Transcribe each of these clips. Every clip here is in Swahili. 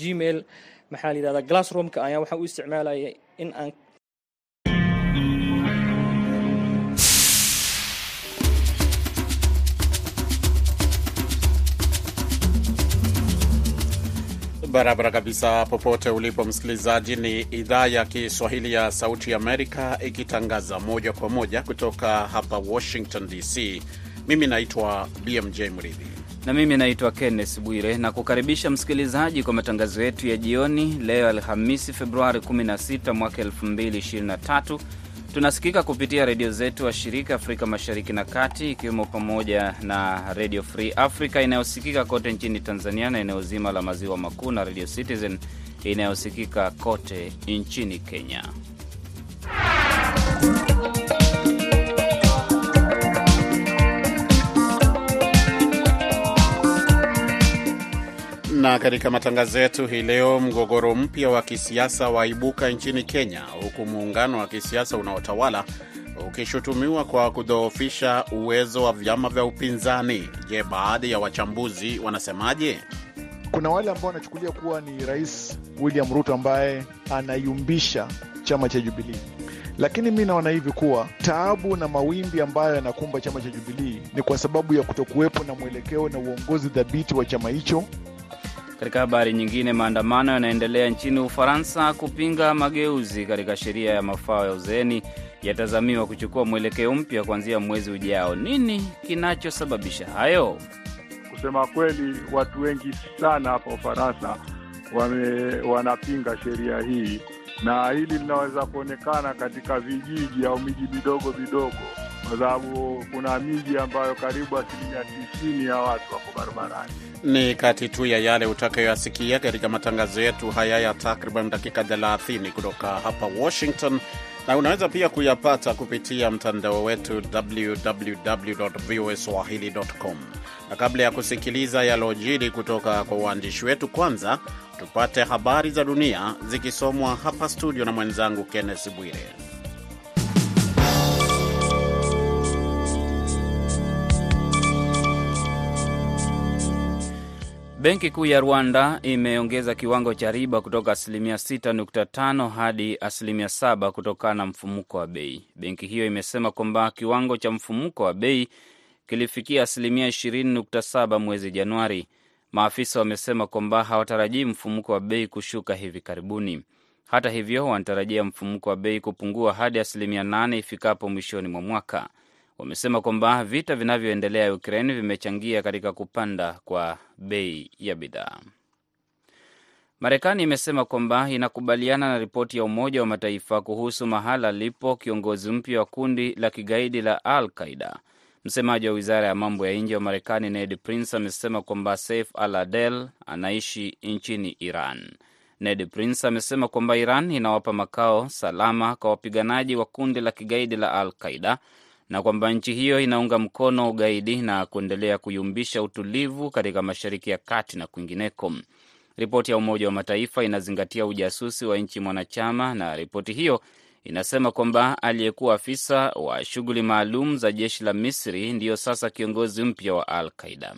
gmail maxaa la yidhahdaa glassroomka ayaa waxaa u isticmaalayay in aan Barabara kabisa, popote ulipo msikilizaji, ni idhaa ya Kiswahili ya Sauti Amerika ikitangaza moja kwa moja kutoka hapa Washington DC. Mimi naitwa BMJ Mridhi na mimi naitwa Kenneth Bwire na kukaribisha msikilizaji kwa matangazo yetu ya jioni leo Alhamisi, Februari 16 mwaka 2023. Tunasikika kupitia redio zetu wa shirika Afrika Mashariki na Kati, ikiwemo pamoja na Redio Free Africa inayosikika kote nchini Tanzania na eneo zima la maziwa makuu na Radio Citizen inayosikika kote nchini Kenya. Na katika matangazo yetu hii leo, mgogoro mpya wa kisiasa waibuka nchini Kenya, huku muungano wa kisiasa unaotawala ukishutumiwa kwa kudhoofisha uwezo wa vyama vya upinzani. Je, baadhi ya wachambuzi wanasemaje? Kuna wale ambao wanachukulia kuwa ni Rais William Ruto ambaye anayumbisha chama cha Jubilii, lakini mi naona hivi kuwa taabu na mawimbi ambayo yanakumba chama cha Jubilii ni kwa sababu ya kutokuwepo na mwelekeo na uongozi dhabiti wa chama hicho. Katika habari nyingine, maandamano yanaendelea nchini Ufaransa kupinga mageuzi katika sheria ya mafao ya uzeeni yatazamiwa kuchukua mwelekeo mpya kuanzia mwezi ujao. Nini kinachosababisha hayo? Kusema kweli, watu wengi sana hapa Ufaransa wanapinga sheria hii, na hili linaweza kuonekana katika vijiji au miji midogo vidogo, kwa sababu kuna miji ambayo karibu asilimia tisini ya watu wako barabarani. Ni kati tu ya yale utakayoyasikia katika matangazo yetu haya ya takriban dakika 30 kutoka hapa Washington, na unaweza pia kuyapata kupitia mtandao wetu www voa swahili.com. Na kabla ya kusikiliza yalojiri kutoka kwa uandishi wetu, kwanza tupate habari za dunia zikisomwa hapa studio na mwenzangu Kenneth Bwire. Benki Kuu ya Rwanda imeongeza kiwango cha riba kutoka asilimia 6.5 hadi asilimia 7 kutokana na mfumuko wa bei. Benki hiyo imesema kwamba kiwango cha mfumuko wa bei kilifikia asilimia 20.7 mwezi Januari. Maafisa wamesema kwamba hawatarajii mfumuko wa bei kushuka hivi karibuni. Hata hivyo, wanatarajia mfumuko wa bei kupungua hadi asilimia 8 ifikapo mwishoni mwa mwaka. Wamesema kwamba vita vinavyoendelea Ukraine vimechangia katika kupanda kwa bei ya bidhaa. Marekani imesema kwamba inakubaliana na ripoti ya Umoja wa Mataifa kuhusu mahala alipo kiongozi mpya wa kundi la kigaidi la Al Qaida. Msemaji wa wizara ya mambo ya nje wa Marekani Ned Prince amesema kwamba Saif Al Adel anaishi nchini Iran. Ned Prince amesema kwamba Iran inawapa makao salama kwa wapiganaji wa kundi la kigaidi la Al Qaida na kwamba nchi hiyo inaunga mkono ugaidi na kuendelea kuyumbisha utulivu katika Mashariki ya Kati na kwingineko. Ripoti ya Umoja wa Mataifa inazingatia ujasusi wa nchi mwanachama, na ripoti hiyo inasema kwamba aliyekuwa afisa wa shughuli maalum za jeshi la Misri ndiyo sasa kiongozi mpya wa Al Qaida.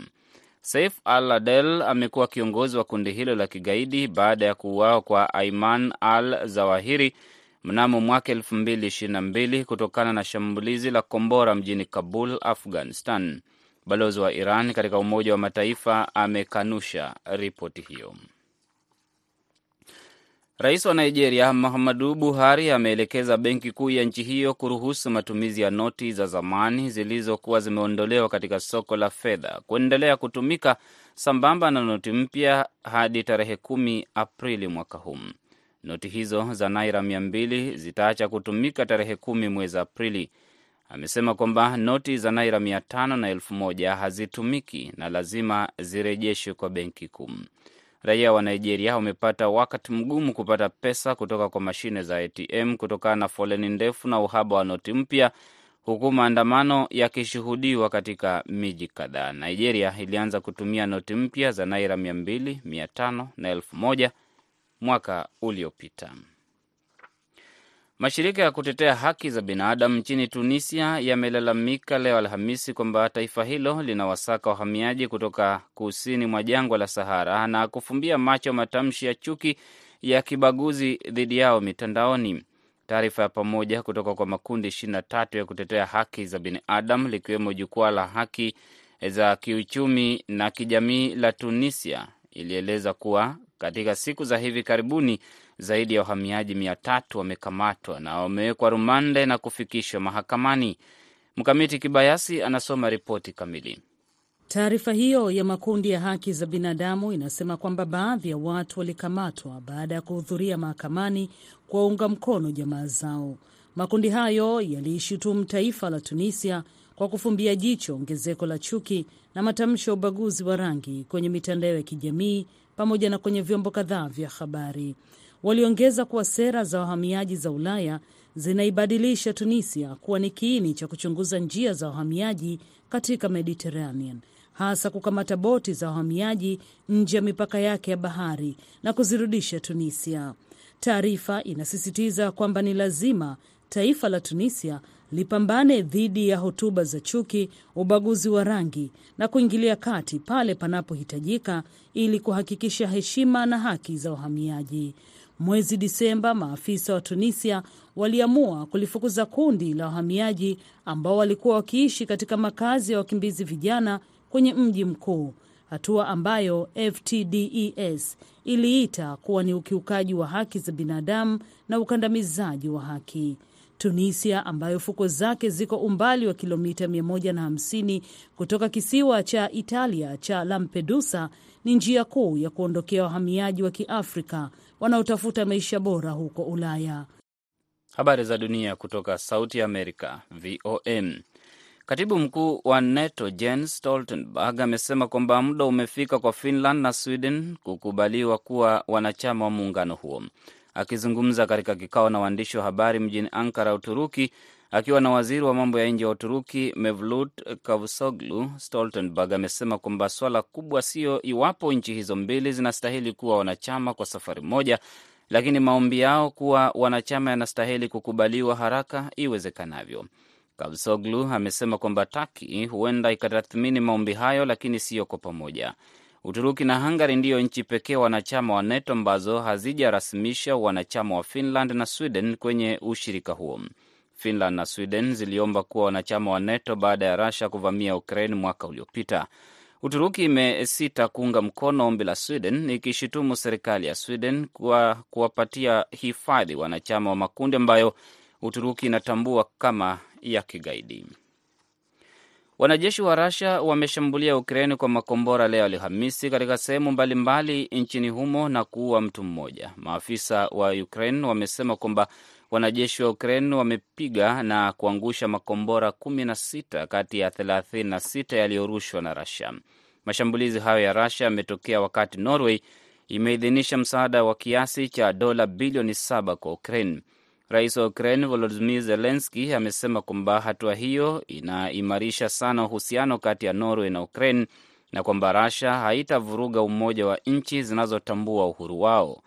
Saif Al Adel amekuwa kiongozi wa kundi hilo la kigaidi baada ya kuuawa kwa Aiman Al Zawahiri mnamo mwaka elfu mbili ishirini na mbili kutokana na shambulizi la kombora mjini Kabul, Afghanistan. Balozi wa Iran katika Umoja wa Mataifa amekanusha ripoti hiyo. Rais wa Nigeria Muhammadu Buhari ameelekeza benki kuu ya nchi hiyo kuruhusu matumizi ya noti za zamani zilizokuwa zimeondolewa katika soko la fedha kuendelea kutumika sambamba na noti mpya hadi tarehe kumi Aprili mwaka huu. Noti hizo za naira mia mbili zitaacha kutumika tarehe kumi mwezi Aprili. Amesema kwamba noti za naira mia tano na elfu moja hazitumiki na lazima zirejeshwe kwa benki kuu. Raia wa Nigeria wamepata wakati mgumu kupata pesa kutoka kwa mashine za ATM kutokana na foleni ndefu na uhaba wa noti mpya, huku maandamano yakishuhudiwa katika miji kadhaa. Nigeria ilianza kutumia noti mpya za naira mia mbili, mia tano na elfu moja mwaka uliopita. Mashirika ya kutetea haki za binadamu nchini Tunisia yamelalamika leo Alhamisi kwamba taifa hilo linawasaka wahamiaji kutoka kusini mwa jangwa la Sahara na kufumbia macho matamshi ya chuki ya kibaguzi dhidi yao mitandaoni. Taarifa ya pamoja kutoka kwa makundi ishirini na tatu ya kutetea haki za binadamu likiwemo Jukwaa la Haki za Kiuchumi na Kijamii la Tunisia ilieleza kuwa katika siku za hivi karibuni zaidi ya wahamiaji mia tatu wamekamatwa na wamewekwa rumande na kufikishwa mahakamani. Mkamiti Kibayasi anasoma ripoti kamili. Taarifa hiyo ya makundi ya haki za binadamu inasema kwamba baadhi ya watu walikamatwa baada ya kuhudhuria mahakamani kuwaunga mkono jamaa zao. Makundi hayo yaliishutumu taifa la Tunisia kwa kufumbia jicho ongezeko la chuki na matamshi ya ubaguzi wa rangi kwenye mitandao ya kijamii pamoja na kwenye vyombo kadhaa vya habari. Waliongeza kuwa sera za wahamiaji za Ulaya zinaibadilisha Tunisia kuwa ni kiini cha kuchunguza njia za wahamiaji katika Mediterranean, hasa kukamata boti za wahamiaji nje ya mipaka yake ya bahari na kuzirudisha Tunisia. Taarifa inasisitiza kwamba ni lazima taifa la Tunisia lipambane dhidi ya hotuba za chuki, ubaguzi wa rangi na kuingilia kati pale panapohitajika ili kuhakikisha heshima na haki za wahamiaji. Mwezi Disemba, maafisa wa Tunisia waliamua kulifukuza kundi la wahamiaji ambao walikuwa wakiishi katika makazi ya wakimbizi vijana kwenye mji mkuu, hatua ambayo FTDES iliita kuwa ni ukiukaji wa haki za binadamu na ukandamizaji wa haki. Tunisia ambayo fukwe zake ziko umbali wa kilomita 150 kutoka kisiwa cha Italia cha Lampedusa ni njia kuu ya kuondokea wahamiaji wa Kiafrika wanaotafuta maisha bora huko Ulaya. Habari za dunia kutoka Sauti ya Amerika, VOM. Katibu mkuu wa NATO Jens Stoltenberg amesema kwamba muda umefika kwa Finland na Sweden kukubaliwa kuwa wanachama wa muungano huo. Akizungumza katika kikao na waandishi wa habari mjini Ankara, Uturuki, akiwa na waziri wa mambo ya nje wa Uturuki Mevlut Cavusoglu, Stoltenberg amesema kwamba swala kubwa sio iwapo nchi hizo mbili zinastahili kuwa wanachama kwa safari moja, lakini maombi yao kuwa wanachama yanastahili kukubaliwa haraka iwezekanavyo. Cavusoglu amesema kwamba Taki huenda ikatathmini maombi hayo, lakini siyo kwa pamoja. Uturuki na Hungary ndiyo nchi pekee wanachama wa NATO ambazo hazijarasimisha wanachama wa Finland na Sweden kwenye ushirika huo. Finland na Sweden ziliomba kuwa wanachama wa NATO baada ya Russia kuvamia Ukraine mwaka uliopita. Uturuki imesita kuunga mkono ombi la Sweden ikishutumu serikali ya Sweden kwa kuwapatia hifadhi wanachama wa makundi ambayo Uturuki inatambua kama ya kigaidi. Wanajeshi wa Russia wameshambulia Ukraini kwa makombora leo Alhamisi katika sehemu mbalimbali nchini humo na kuua mtu mmoja. Maafisa wa Ukraine wamesema kwamba wanajeshi wa Ukraine wamepiga na kuangusha makombora kumi na sita kati ya thelathini na sita yaliyorushwa na Russia. Mashambulizi hayo ya Russia yametokea wakati Norway imeidhinisha msaada wa kiasi cha dola bilioni saba kwa Ukraine. Rais wa Ukraine Volodymyr Zelensky amesema kwamba hatua hiyo inaimarisha sana uhusiano kati ya Norway na Ukraine na kwamba Russia haitavuruga umoja wa nchi zinazotambua uhuru wao.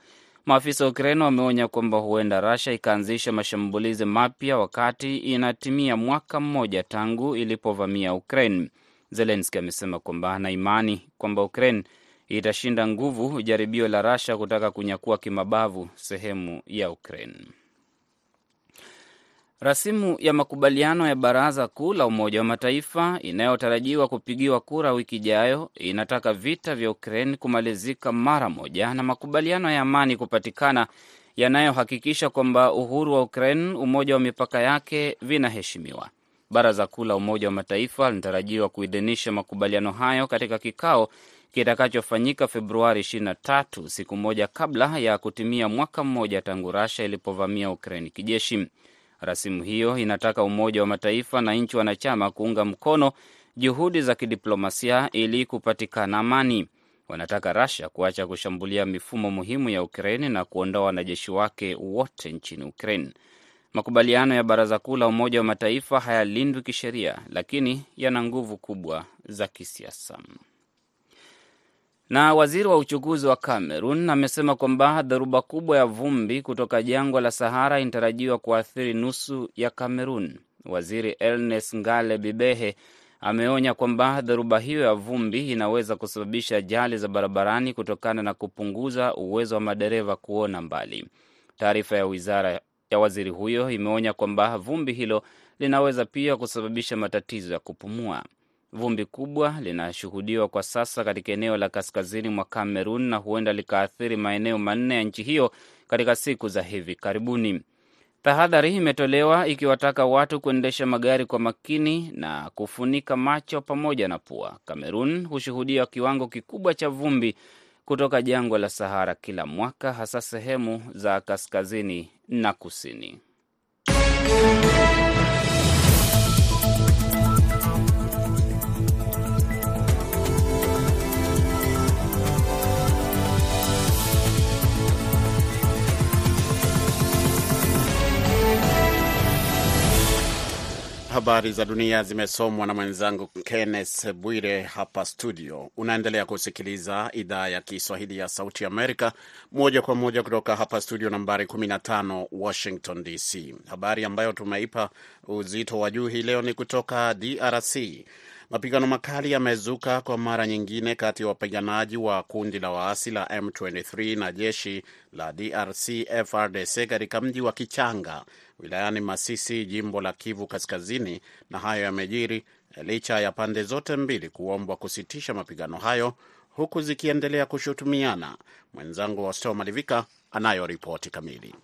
Maafisa wa Ukraine wameonya kwamba huenda Russia ikaanzisha mashambulizi mapya wakati inatimia mwaka mmoja tangu ilipovamia Ukraine. Zelensky amesema kwamba ana imani kwamba Ukraine itashinda nguvu jaribio la Russia kutaka kunyakua kimabavu sehemu ya Ukraine. Rasimu ya makubaliano ya Baraza Kuu la Umoja wa Mataifa inayotarajiwa kupigiwa kura wiki ijayo inataka vita vya Ukraine kumalizika mara moja na makubaliano ya amani kupatikana yanayohakikisha kwamba uhuru wa Ukraine, umoja wa mipaka yake vinaheshimiwa. Baraza Kuu la Umoja wa Mataifa linatarajiwa kuidhinisha makubaliano hayo katika kikao kitakachofanyika Februari 23, siku moja kabla ya kutimia mwaka mmoja tangu Russia ilipovamia Ukraine kijeshi. Rasimu hiyo inataka Umoja wa Mataifa na nchi wanachama kuunga mkono juhudi za kidiplomasia ili kupatikana amani. Wanataka Russia kuacha kushambulia mifumo muhimu ya Ukraine na kuondoa wanajeshi wake wote nchini Ukraine. Makubaliano ya Baraza Kuu la Umoja wa Mataifa hayalindwi kisheria, lakini yana nguvu kubwa za kisiasa. Na waziri wa uchukuzi wa Cameroon amesema kwamba dhoruba kubwa ya vumbi kutoka jangwa la Sahara inatarajiwa kuathiri nusu ya Cameroon. Waziri Ernest Ngale Bibehe ameonya kwamba dhoruba hiyo ya vumbi inaweza kusababisha ajali za barabarani kutokana na kupunguza uwezo wa madereva kuona mbali. Taarifa ya wizara ya waziri huyo imeonya kwamba vumbi hilo linaweza pia kusababisha matatizo ya kupumua. Vumbi kubwa linashuhudiwa kwa sasa katika eneo la kaskazini mwa Kamerun na huenda likaathiri maeneo manne ya nchi hiyo katika siku za hivi karibuni. Tahadhari imetolewa ikiwataka watu kuendesha magari kwa makini na kufunika macho pamoja na pua. Kamerun hushuhudia kiwango kikubwa cha vumbi kutoka jangwa la Sahara kila mwaka, hasa sehemu za kaskazini na kusini. Habari za dunia zimesomwa na mwenzangu Kenneth Bwire hapa studio. Unaendelea kusikiliza idhaa ya Kiswahili ya Sauti Amerika moja kwa moja kutoka hapa studio nambari 15 Washington DC. Habari ambayo tumeipa uzito wa juu hii leo ni kutoka DRC. Mapigano makali yamezuka kwa mara nyingine kati ya wapiganaji wa kundi la waasi la M23 na jeshi la DRC FRDC katika mji wa Kichanga wilayani Masisi, jimbo la Kivu Kaskazini, na hayo yamejiri licha ya pande zote mbili kuombwa kusitisha mapigano hayo huku zikiendelea kushutumiana. Mwenzangu Wasteo Malivika anayo ripoti kamili.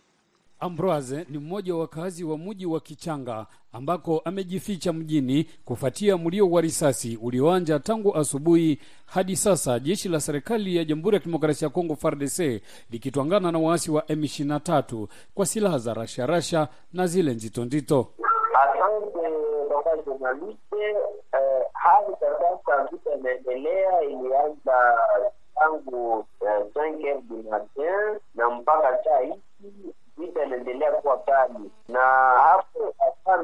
Ambroise ni mmoja wa wakazi wa mji wa Kichanga ambako amejificha mjini kufuatia mlio wa risasi ulioanja tangu asubuhi hadi sasa, jeshi la serikali ya Jamhuri ya Kidemokrasia ya Kongo FARDC likitwangana na waasi wa M23 kwa silaha za rasharasha na zile nzito nzito. Asante baba journaliste. Eh, hali sasa vita inaendelea, ilianza tangu 5 heures du matin na mpaka saa hii vita inaendelea kuwa kali, na hapo hasa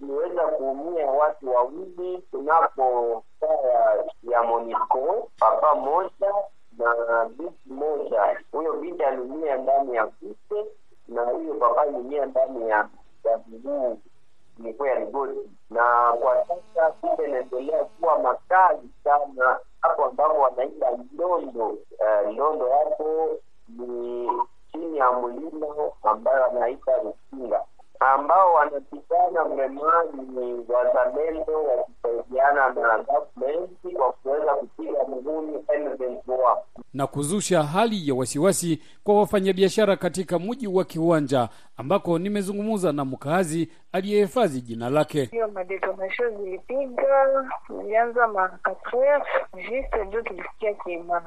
imeweza kuumia watu wawili kunako saa ya MONUSCO papa moja na binti moja. Huyo binti aliumia ndani ya kute na huyo papa aliumia ndani ya ya ilikuwa ya ligoti, na kwa sasa vita inaendelea kuwa makali sana hapo ambapo wanaita Ndondo. Uh, Ndondo hapo ni chini ya mlima ambayo anaita Rusinga, ambao wanapigana mlemani ni wazalendo wakisaidiana na gavumenti kwa kuweza kupiga muhuni M23 na kuzusha hali ya wasiwasi kwa wafanyabiashara katika mji wa Kiwanja ambako nimezungumza na mkazi aliyehifadhi jina lake. Hiyo madetonasho zilipiga zilianza makatre juste ndio tulisikia kima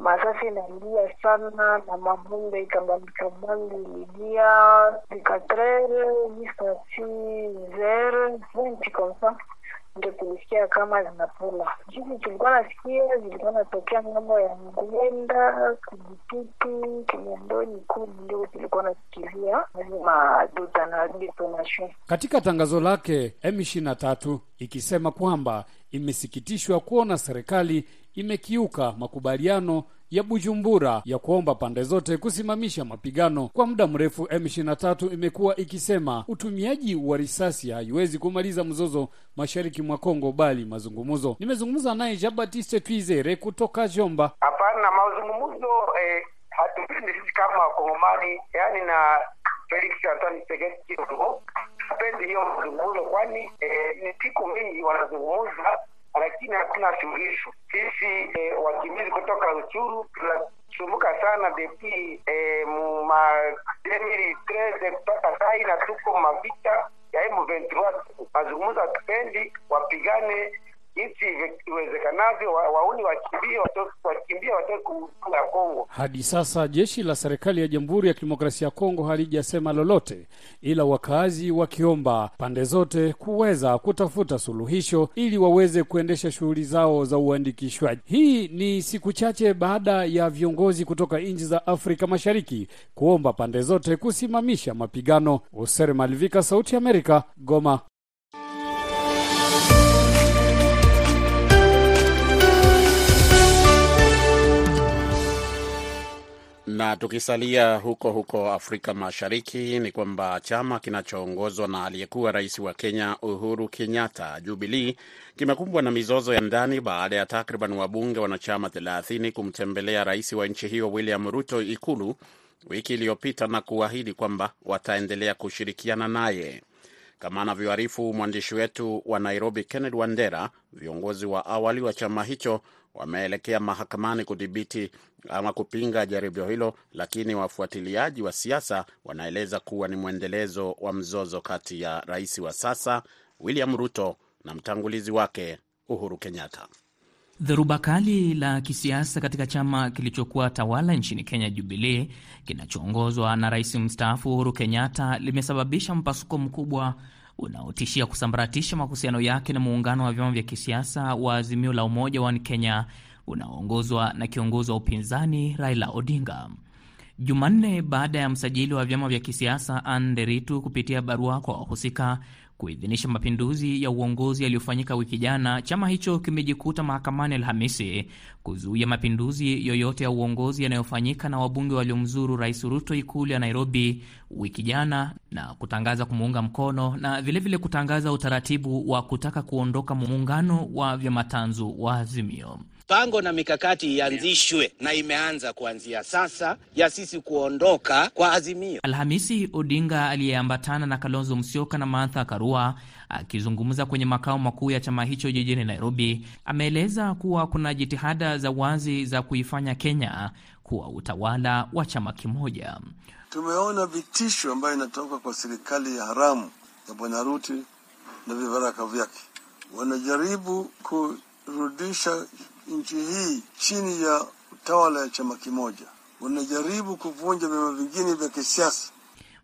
masafi inalia sana na mabumbe ikabambikabambi ililia zikatrere jisati zere venti komsa ndio tulisikia kama zinapula. Sisi tulikuwa nasikia zilikuwa natokea ng'ambo ya Ngwenda, Kijipiti, Kinyandoni kuli, ndio tulikuwa nasikilia maduta na detonation. Katika tangazo lake M23 ikisema kwamba imesikitishwa kuona serikali imekiuka makubaliano ya Bujumbura ya kuomba pande zote kusimamisha mapigano kwa muda mrefu. M23 imekuwa ikisema utumiaji wa risasi haiwezi kumaliza mzozo mashariki mwa Kongo, bali mazungumzo. Nimezungumza naye Jean Baptiste Twizere kutoka Jomba. Hapana, mazungumzo eh, hatupendi sisi kama Wakongomani, yani na Felix Antoine Tshisekedi Tshilombo hapendi hiyo mazungumzo, kwani eh, ni siku mingi wanazungumza lakini hakuna suluhisho. Sisi eh, wakimbizi kutoka Ruchuru tunasumbuka sana depi eh, ma 2013 kutoka sai na tuko mavita ya M23. Mazungumzo hatupendi, wapigane jinsi iwezekanavyo, wauni wakimbie wakimbie watoke ya Kongo. Hadi sasa jeshi la serikali ya Jamhuri ya Kidemokrasia ya Kongo halijasema lolote, ila wakazi wakiomba pande zote kuweza kutafuta suluhisho ili waweze kuendesha shughuli zao za uandikishwaji. Hii ni siku chache baada ya viongozi kutoka nchi za Afrika Mashariki kuomba pande zote kusimamisha mapigano. Usere Malivika, Sauti ya Amerika, Goma. Na tukisalia huko huko Afrika Mashariki ni kwamba chama kinachoongozwa na aliyekuwa rais wa Kenya Uhuru Kenyatta, Jubilee, kimekumbwa na mizozo ya ndani baada ya takriban wabunge wanachama 30 kumtembelea rais wa nchi hiyo William Ruto Ikulu wiki iliyopita na kuahidi kwamba wataendelea kushirikiana naye. Kama anavyoarifu mwandishi wetu wa Nairobi, Kenneth Wandera, viongozi wa awali wa chama hicho wameelekea mahakamani kudhibiti ama kupinga jaribio hilo, lakini wafuatiliaji wa siasa wanaeleza kuwa ni mwendelezo wa mzozo kati ya rais wa sasa William Ruto na mtangulizi wake Uhuru Kenyatta. Dhoruba kali la kisiasa katika chama kilichokuwa tawala nchini Kenya, Jubilee, kinachoongozwa na rais mstaafu Uhuru Kenyatta, limesababisha mpasuko mkubwa unaotishia kusambaratisha mahusiano yake na muungano wa vyama vya kisiasa wa Azimio la Umoja wa Kenya unaoongozwa na kiongozi wa upinzani Raila Odinga. Jumanne, baada ya msajili wa vyama vya kisiasa Anne Nderitu kupitia barua kwa wahusika kuidhinisha mapinduzi ya uongozi yaliyofanyika wiki jana, chama hicho kimejikuta mahakamani Alhamisi kuzuia mapinduzi yoyote ya uongozi yanayofanyika na wabunge waliomzuru Rais Ruto ikulu ya Nairobi wiki jana na kutangaza kumuunga mkono na vilevile vile kutangaza utaratibu wa kutaka kuondoka muungano wa vyama tanzu wa Azimio. Pango na mikakati ianzishwe na imeanza kuanzia sasa ya sisi kuondoka kwa Azimio. Alhamisi, Odinga aliyeambatana na Kalonzo Musyoka na Martha Karua akizungumza kwenye makao makuu ya chama hicho jijini Nairobi, ameeleza kuwa kuna jitihada za wazi za kuifanya Kenya kuwa utawala wa chama kimoja. Tumeona vitisho ambayo inatoka kwa serikali ya haramu ya Bwana Ruto na vibaraka vyake, wanajaribu kurudisha nchi hii chini ya utawala ya chama kimoja, wanajaribu kuvunja vyama vingine vya kisiasa.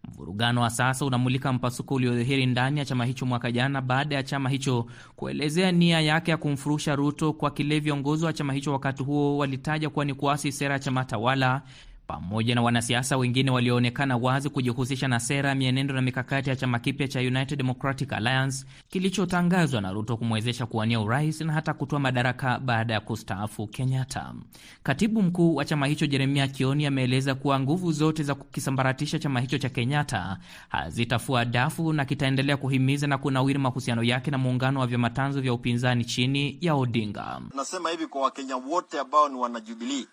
Mvurugano wa sasa unamulika mpasuko uliodhihiri ndani ya chama hicho mwaka jana baada ya chama hicho kuelezea nia yake ya kumfurusha Ruto kwa kile viongozi wa chama hicho wakati huo walitaja kuwa ni kuasi sera ya chama tawala pamoja na wanasiasa wengine walioonekana wazi kujihusisha na sera, mienendo na mikakati ya chama kipya cha United Democratic Alliance kilichotangazwa na Ruto kumwezesha kuwania urais na hata kutoa madaraka baada ya kustaafu Kenyatta. Katibu mkuu wa chama hicho Jeremia Kioni ameeleza kuwa nguvu zote za kukisambaratisha chama hicho cha Kenyatta hazitafua dafu na kitaendelea kuhimiza na kunawiri mahusiano yake na muungano wa vyama tanzu vya upinzani chini ya Odinga. Nasema hivi kwa Wakenya wote ambao ni wanajubilii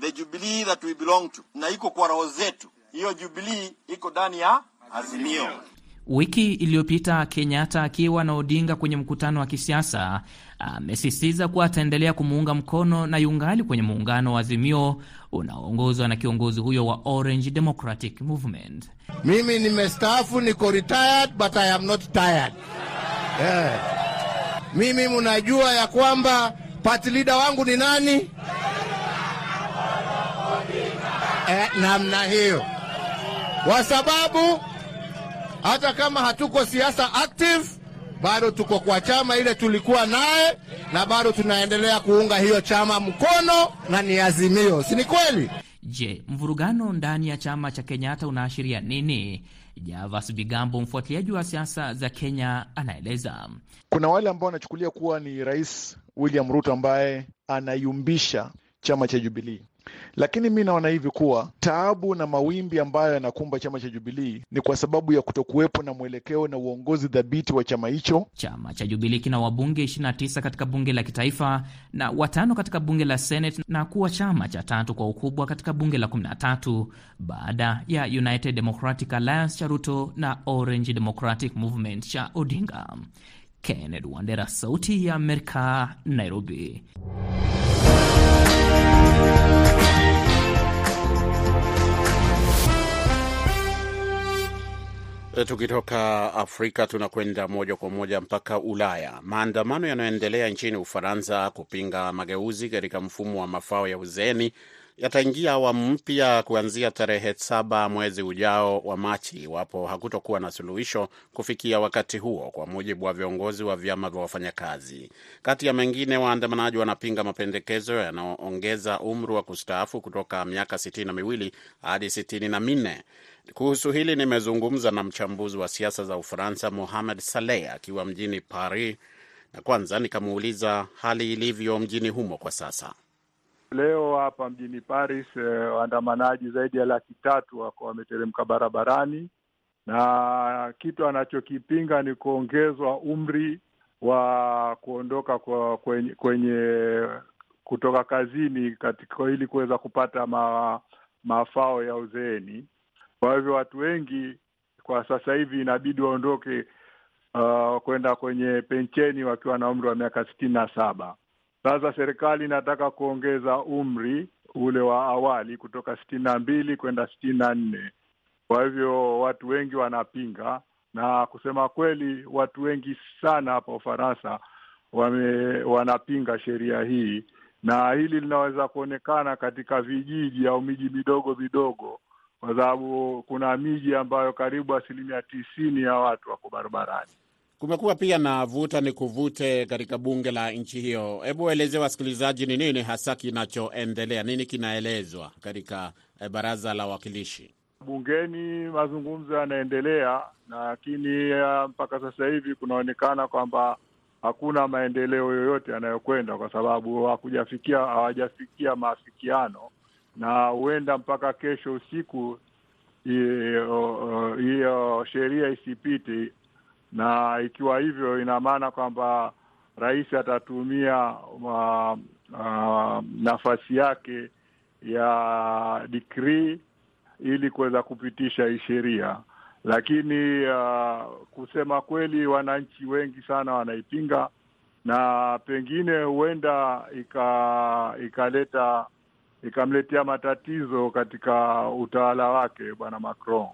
the Jubilee that we belong to, na iko kwa roho zetu. Hiyo Jubilee iko ndani ya Azimio. Wiki iliyopita Kenyatta akiwa na Odinga kwenye mkutano wa kisiasa amesisitiza kuwa ataendelea kumuunga mkono na yungali kwenye muungano wa Azimio unaoongozwa na kiongozi huyo wa Orange Democratic Movement. Mimi nimestaafu, niko retired but I am not tired. Yeah. Mimi munajua ya kwamba party leader wangu ni nani? Eh, namna hiyo, kwa sababu hata kama hatuko siasa active, bado tuko kwa chama ile tulikuwa naye, na bado tunaendelea kuunga hiyo chama mkono, na ni Azimio, si ni kweli? Je, mvurugano ndani ya chama cha Kenyatta unaashiria nini? Javas Bigambo, mfuatiliaji wa siasa za Kenya, anaeleza. Kuna wale ambao wanachukulia kuwa ni Rais William Ruto ambaye anayumbisha chama cha Jubilee lakini mi naona hivi kuwa taabu na mawimbi ambayo yanakumba chama cha Jubilii ni kwa sababu ya kutokuwepo na mwelekeo na uongozi dhabiti wa chama hicho. Chama cha Jubilii kina wabunge 29 katika bunge la kitaifa na watano katika bunge la Senate na kuwa chama cha tatu kwa ukubwa katika bunge la 13 baada ya United Democratic Alliance cha Ruto na Orange Democratic Movement cha Odinga. Kenneth Wandera, Sauti ya Amerika, Nairobi. Tukitoka Afrika tunakwenda moja kwa moja mpaka Ulaya. Maandamano yanayoendelea nchini Ufaransa kupinga mageuzi katika mfumo wa mafao ya uzeeni yataingia awamu mpya kuanzia tarehe saba mwezi ujao wa Machi iwapo hakutokuwa na suluhisho kufikia wakati huo, kwa mujibu wa viongozi wa vyama vya wafanyakazi. Kati ya mengine, waandamanaji wanapinga mapendekezo yanayoongeza umri wa kustaafu kutoka miaka sitini na miwili hadi sitini na minne. Kuhusu hili nimezungumza na mchambuzi wa siasa za Ufaransa Mohamed Saleh akiwa mjini Paris, na kwanza nikamuuliza hali ilivyo mjini humo kwa sasa. Leo hapa mjini Paris eh, waandamanaji zaidi ya laki tatu wako wameteremka barabarani, na kitu anachokipinga ni kuongezwa umri wa kuondoka kwa kwenye, kwenye kutoka kazini katika ili kuweza kupata ma, mafao ya uzeeni. Kwa hivyo watu wengi kwa sasa hivi inabidi waondoke uh, kwenda kwenye pensheni wakiwa na umri wa miaka sitini na saba. Sasa serikali inataka kuongeza umri ule wa awali kutoka sitini na mbili kwenda sitini na nne. Kwa hivyo watu wengi wanapinga, na kusema kweli, watu wengi sana hapa Ufaransa wame, wanapinga sheria hii, na hili linaweza kuonekana katika vijiji au miji midogo midogo, kwa sababu kuna miji ambayo karibu asilimia tisini ya watu wako barabarani. Kumekuwa pia na vuta ni kuvute katika bunge la nchi hiyo. Hebu eleze wasikilizaji ni nini hasa kinachoendelea, nini kinaelezwa katika baraza la wawakilishi? Bungeni mazungumzo yanaendelea, lakini mpaka sasa hivi kunaonekana kwamba hakuna maendeleo yoyote yanayokwenda, kwa sababu hakujafikia hawajafikia maafikiano, na huenda mpaka kesho usiku hiyo sheria isipite. Na ikiwa hivyo, ina maana kwamba rais atatumia uh, uh, nafasi yake ya dikrii ili kuweza kupitisha hii sheria, lakini uh, kusema kweli, wananchi wengi sana wanaipinga na pengine huenda ikaleta ikamletea matatizo katika utawala wake bwana Macron.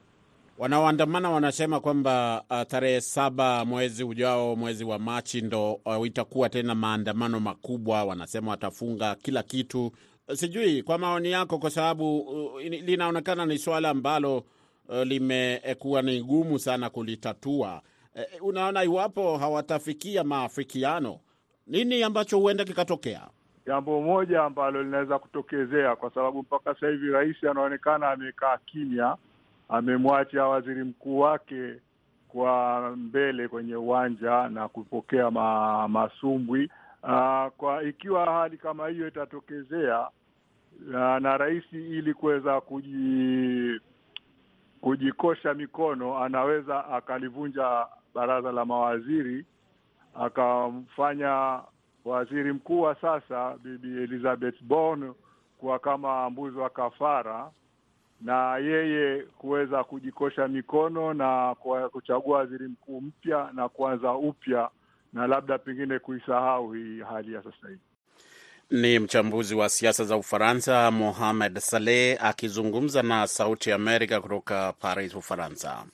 Wanaoandamana wanasema kwamba uh, tarehe saba mwezi ujao, mwezi wa Machi, ndo uh, itakuwa tena maandamano makubwa. Wanasema watafunga kila kitu. Sijui kwa maoni yako, kwa sababu uh, linaonekana ni suala ambalo uh, limekuwa ni gumu sana kulitatua. Uh, unaona, iwapo hawatafikia maafikiano, nini ambacho huenda kikatokea? Jambo moja ambalo linaweza kutokezea, kwa sababu mpaka sasa hivi rais anaonekana amekaa kimya amemwacha waziri mkuu wake kwa mbele kwenye uwanja na kupokea ma, masumbwi. Uh, kwa ikiwa hali kama hiyo itatokezea na, na rais ili kuweza kuji, kujikosha mikono anaweza akalivunja baraza la mawaziri akamfanya waziri mkuu wa sasa Bibi Elizabeth Borne kuwa kama mbuzi wa kafara na yeye kuweza kujikosha mikono na kuchagua waziri mkuu mpya na kuanza upya na labda pengine kuisahau hii hali ya sasa hivi. Ni mchambuzi wa siasa za Ufaransa Mohamed Saleh akizungumza na Sauti Amerika kutoka Paris, Ufaransa.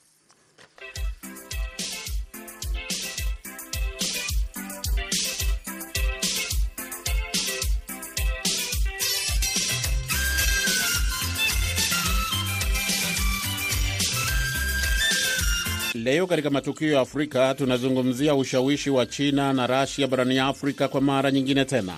Leo katika matukio ya Afrika tunazungumzia ushawishi wa China na Rasia barani Afrika kwa mara nyingine tena.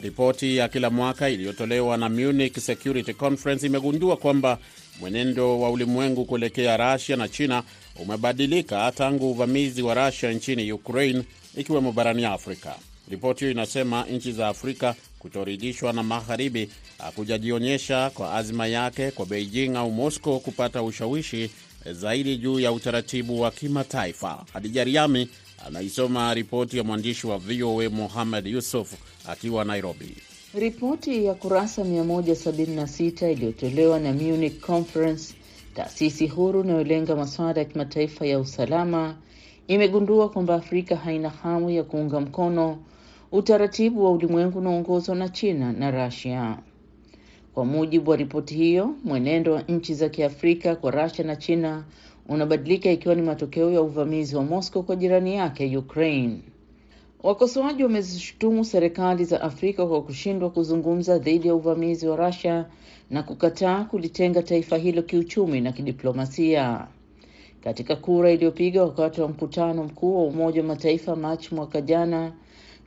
Ripoti ya kila mwaka iliyotolewa na Munich Security Conference imegundua kwamba mwenendo wa ulimwengu kuelekea Rasia na China umebadilika tangu uvamizi wa Rasia nchini Ukraine, ikiwemo barani Afrika. Ripoti hiyo inasema nchi za Afrika kutoridhishwa na magharibi hakujajionyesha kwa azma yake kwa Beijing au Moscow kupata ushawishi zaidi juu ya utaratibu wa kimataifa. Hadija Riami anaisoma ripoti ya mwandishi wa VOA Mohamed Yusuf akiwa Nairobi. Ripoti ya kurasa 176 iliyotolewa na Munich Conference, taasisi huru inayolenga masuala ya kimataifa ya usalama, imegundua kwamba Afrika haina hamu ya kuunga mkono utaratibu wa ulimwengu unaoongozwa na China na Russia. Kwa mujibu wa ripoti hiyo, mwenendo wa nchi za Kiafrika kwa Russia na China unabadilika ikiwa ni matokeo ya uvamizi wa Moscow kwa jirani yake Ukraine. Wakosoaji wamezishutumu serikali za Afrika kwa kushindwa kuzungumza dhidi ya uvamizi wa Russia na kukataa kulitenga taifa hilo kiuchumi na kidiplomasia. Katika kura iliyopiga wakati wa mkutano mkuu wa Umoja wa Mataifa Machi mwaka jana,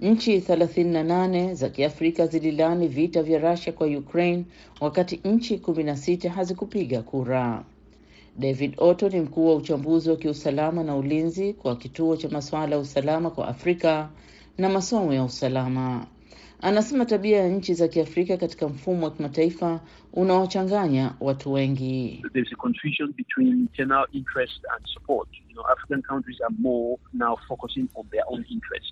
nchi 38 za Kiafrika zililani vita vya Russia kwa Ukraine wakati nchi 16 hazikupiga kura. David Otto ni mkuu wa uchambuzi wa kiusalama na ulinzi kwa kituo cha masuala ya usalama kwa Afrika na masomo ya usalama. Anasema tabia ya nchi za Kiafrika katika mfumo wa kimataifa unaochanganya watu wengi.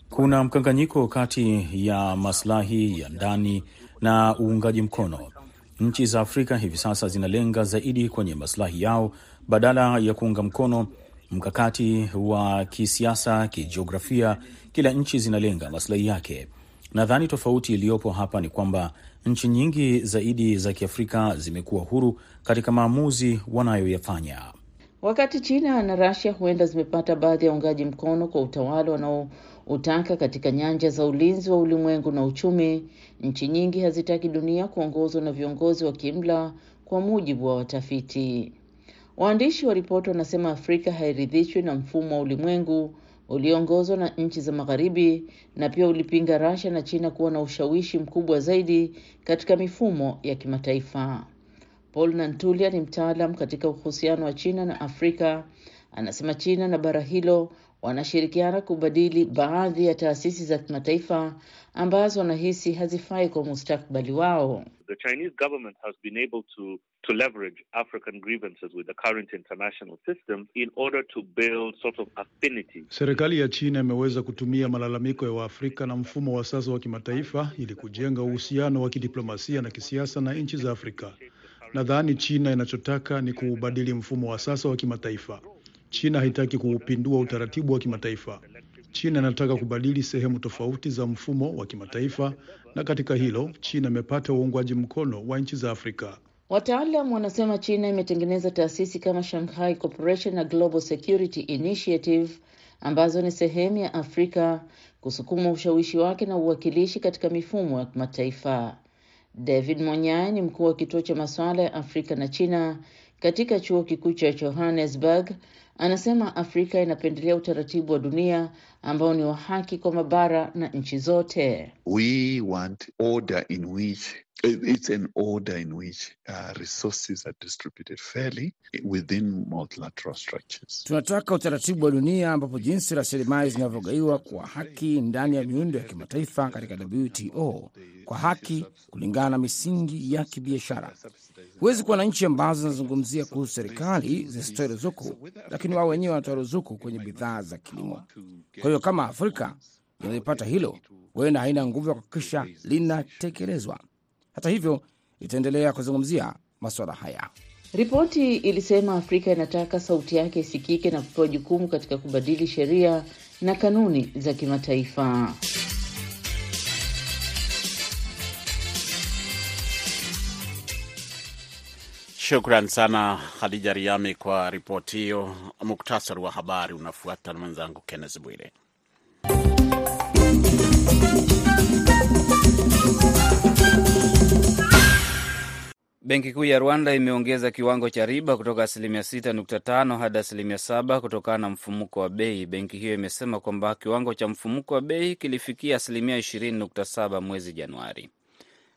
Kuna mkanganyiko kati ya maslahi ya ndani na uungaji mkono. Nchi za Afrika hivi sasa zinalenga zaidi kwenye maslahi yao badala ya kuunga mkono mkakati wa kisiasa. Kijiografia, kila nchi zinalenga maslahi yake. Nadhani tofauti iliyopo hapa ni kwamba nchi nyingi zaidi za Kiafrika zimekuwa huru katika maamuzi wanayoyafanya, wakati China na Russia huenda zimepata baadhi ya uungaji mkono kwa utawala wanaoutaka katika nyanja za ulinzi wa ulimwengu na uchumi. Nchi nyingi hazitaki dunia kuongozwa na viongozi wa kiimla, kwa mujibu wa watafiti. Waandishi wa ripoti wanasema Afrika hairidhishwi na mfumo wa ulimwengu ulioongozwa na nchi za Magharibi na pia ulipinga Russia na China kuwa na ushawishi mkubwa zaidi katika mifumo ya kimataifa. Paul Nantulia ni mtaalam katika uhusiano wa China na Afrika. Anasema China na bara hilo wanashirikiana kubadili baadhi ya taasisi za kimataifa ambazo wanahisi hazifai kwa mustakbali wao. The Chinese government has been able to to leverage African grievances with the current international system in order to build sort of affinity. Serikali ya China imeweza kutumia malalamiko ya Waafrika na mfumo wa sasa wa kimataifa ili kujenga uhusiano wa kidiplomasia na kisiasa na nchi za Afrika. Nadhani China inachotaka ni kuubadili mfumo wa sasa wa kimataifa. China haitaki kuupindua utaratibu wa kimataifa. China inataka kubadili sehemu tofauti za mfumo wa kimataifa, na katika hilo China imepata uungwaji mkono wa nchi za Afrika. Wataalam wanasema China imetengeneza taasisi kama Shanghai Cooperation na Global Security Initiative ambazo ni sehemu ya Afrika kusukuma ushawishi wake na uwakilishi katika mifumo ya kimataifa. David Monyai ni mkuu wa kituo cha masuala ya Afrika na China katika chuo kikuu cha Johannesburg. Anasema Afrika inapendelea utaratibu wa dunia ambao ni wa haki kwa mabara na nchi zote. We want order in which it's an order in which uh, resources are distributed fairly within multilateral structures. Tunataka utaratibu wa dunia ambapo jinsi rasilimali zinavyogaiwa kwa haki ndani ya miundo ya kimataifa katika WTO kwa haki kulingana na misingi ya kibiashara. Huwezi kuwa na nchi ambazo zinazungumzia kuhusu serikali zisitoe ruzuku, lakini wao wenyewe wanatoa ruzuku kwenye bidhaa za kilimo. Kwa hiyo kama Afrika inalipata hilo, huenda haina nguvu ya kuhakikisha linatekelezwa. Hata hivyo itaendelea kuzungumzia masuala haya. Ripoti ilisema Afrika inataka sauti yake isikike na kupewa jukumu katika kubadili sheria na kanuni za kimataifa. Shukran sana Hadija Riami kwa ripoti hiyo. Muktasari wa habari unafuata na mwenzangu Kennes Bwire. Benki Kuu ya Rwanda imeongeza kiwango cha riba kutoka asilimia 6.5 hadi asilimia 7 kutokana na mfumuko wa bei. Benki hiyo imesema kwamba kiwango cha mfumuko wa bei kilifikia asilimia 20.7 mwezi Januari.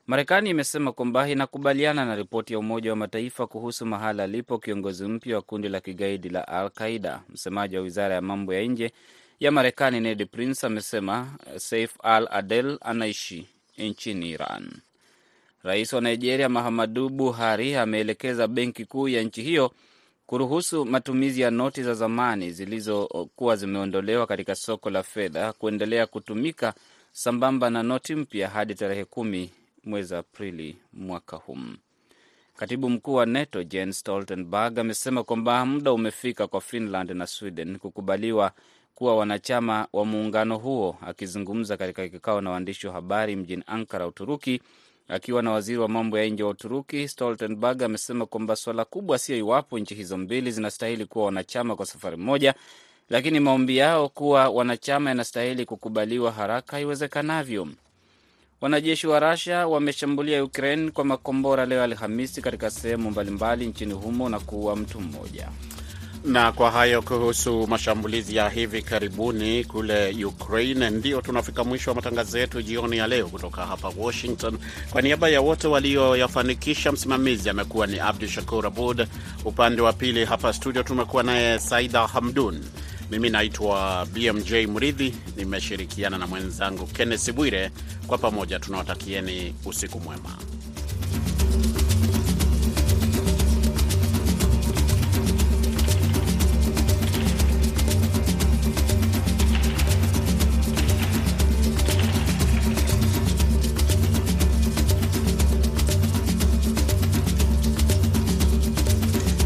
Marekani imesema kwamba inakubaliana na ripoti ya Umoja wa Mataifa kuhusu mahala alipo kiongozi mpya wa kundi la kigaidi la Al Qaida. Msemaji wa wizara ya mambo ya nje ya Marekani Ned Prince amesema Saif Al Adel anaishi nchini Iran. Rais wa Nigeria Muhammadu Buhari ameelekeza benki kuu ya nchi hiyo kuruhusu matumizi ya noti za zamani zilizokuwa zimeondolewa katika soko la fedha kuendelea kutumika sambamba na noti mpya hadi tarehe kumi mwezi Aprili mwaka huu. Katibu mkuu wa NATO Jens Stoltenberg amesema kwamba muda umefika kwa Finland na Sweden kukubaliwa kuwa wanachama wa muungano huo. Akizungumza katika kikao na waandishi wa habari mjini Ankara, Uturuki, akiwa na waziri wa mambo ya nje wa Uturuki, Stoltenberg amesema kwamba suala kubwa sio iwapo nchi hizo mbili zinastahili kuwa wanachama kwa safari moja, lakini maombi yao kuwa wanachama yanastahili kukubaliwa haraka iwezekanavyo. Wanajeshi wa Russia wameshambulia Ukraine kwa makombora leo Alhamisi katika sehemu mbalimbali nchini humo na kuua mtu mmoja. Na kwa hayo kuhusu mashambulizi ya hivi karibuni kule Ukraine, ndio tunafika mwisho wa matangazo yetu jioni ya leo kutoka hapa Washington. Kwa niaba ya wote walioyafanikisha, msimamizi amekuwa ni Abdu Shakur Abud, upande wa pili hapa studio tumekuwa naye Saida Hamdun. Mimi naitwa BMJ Mridhi, nimeshirikiana na mwenzangu Kenneth Bwire. Kwa pamoja tunawatakieni usiku mwema.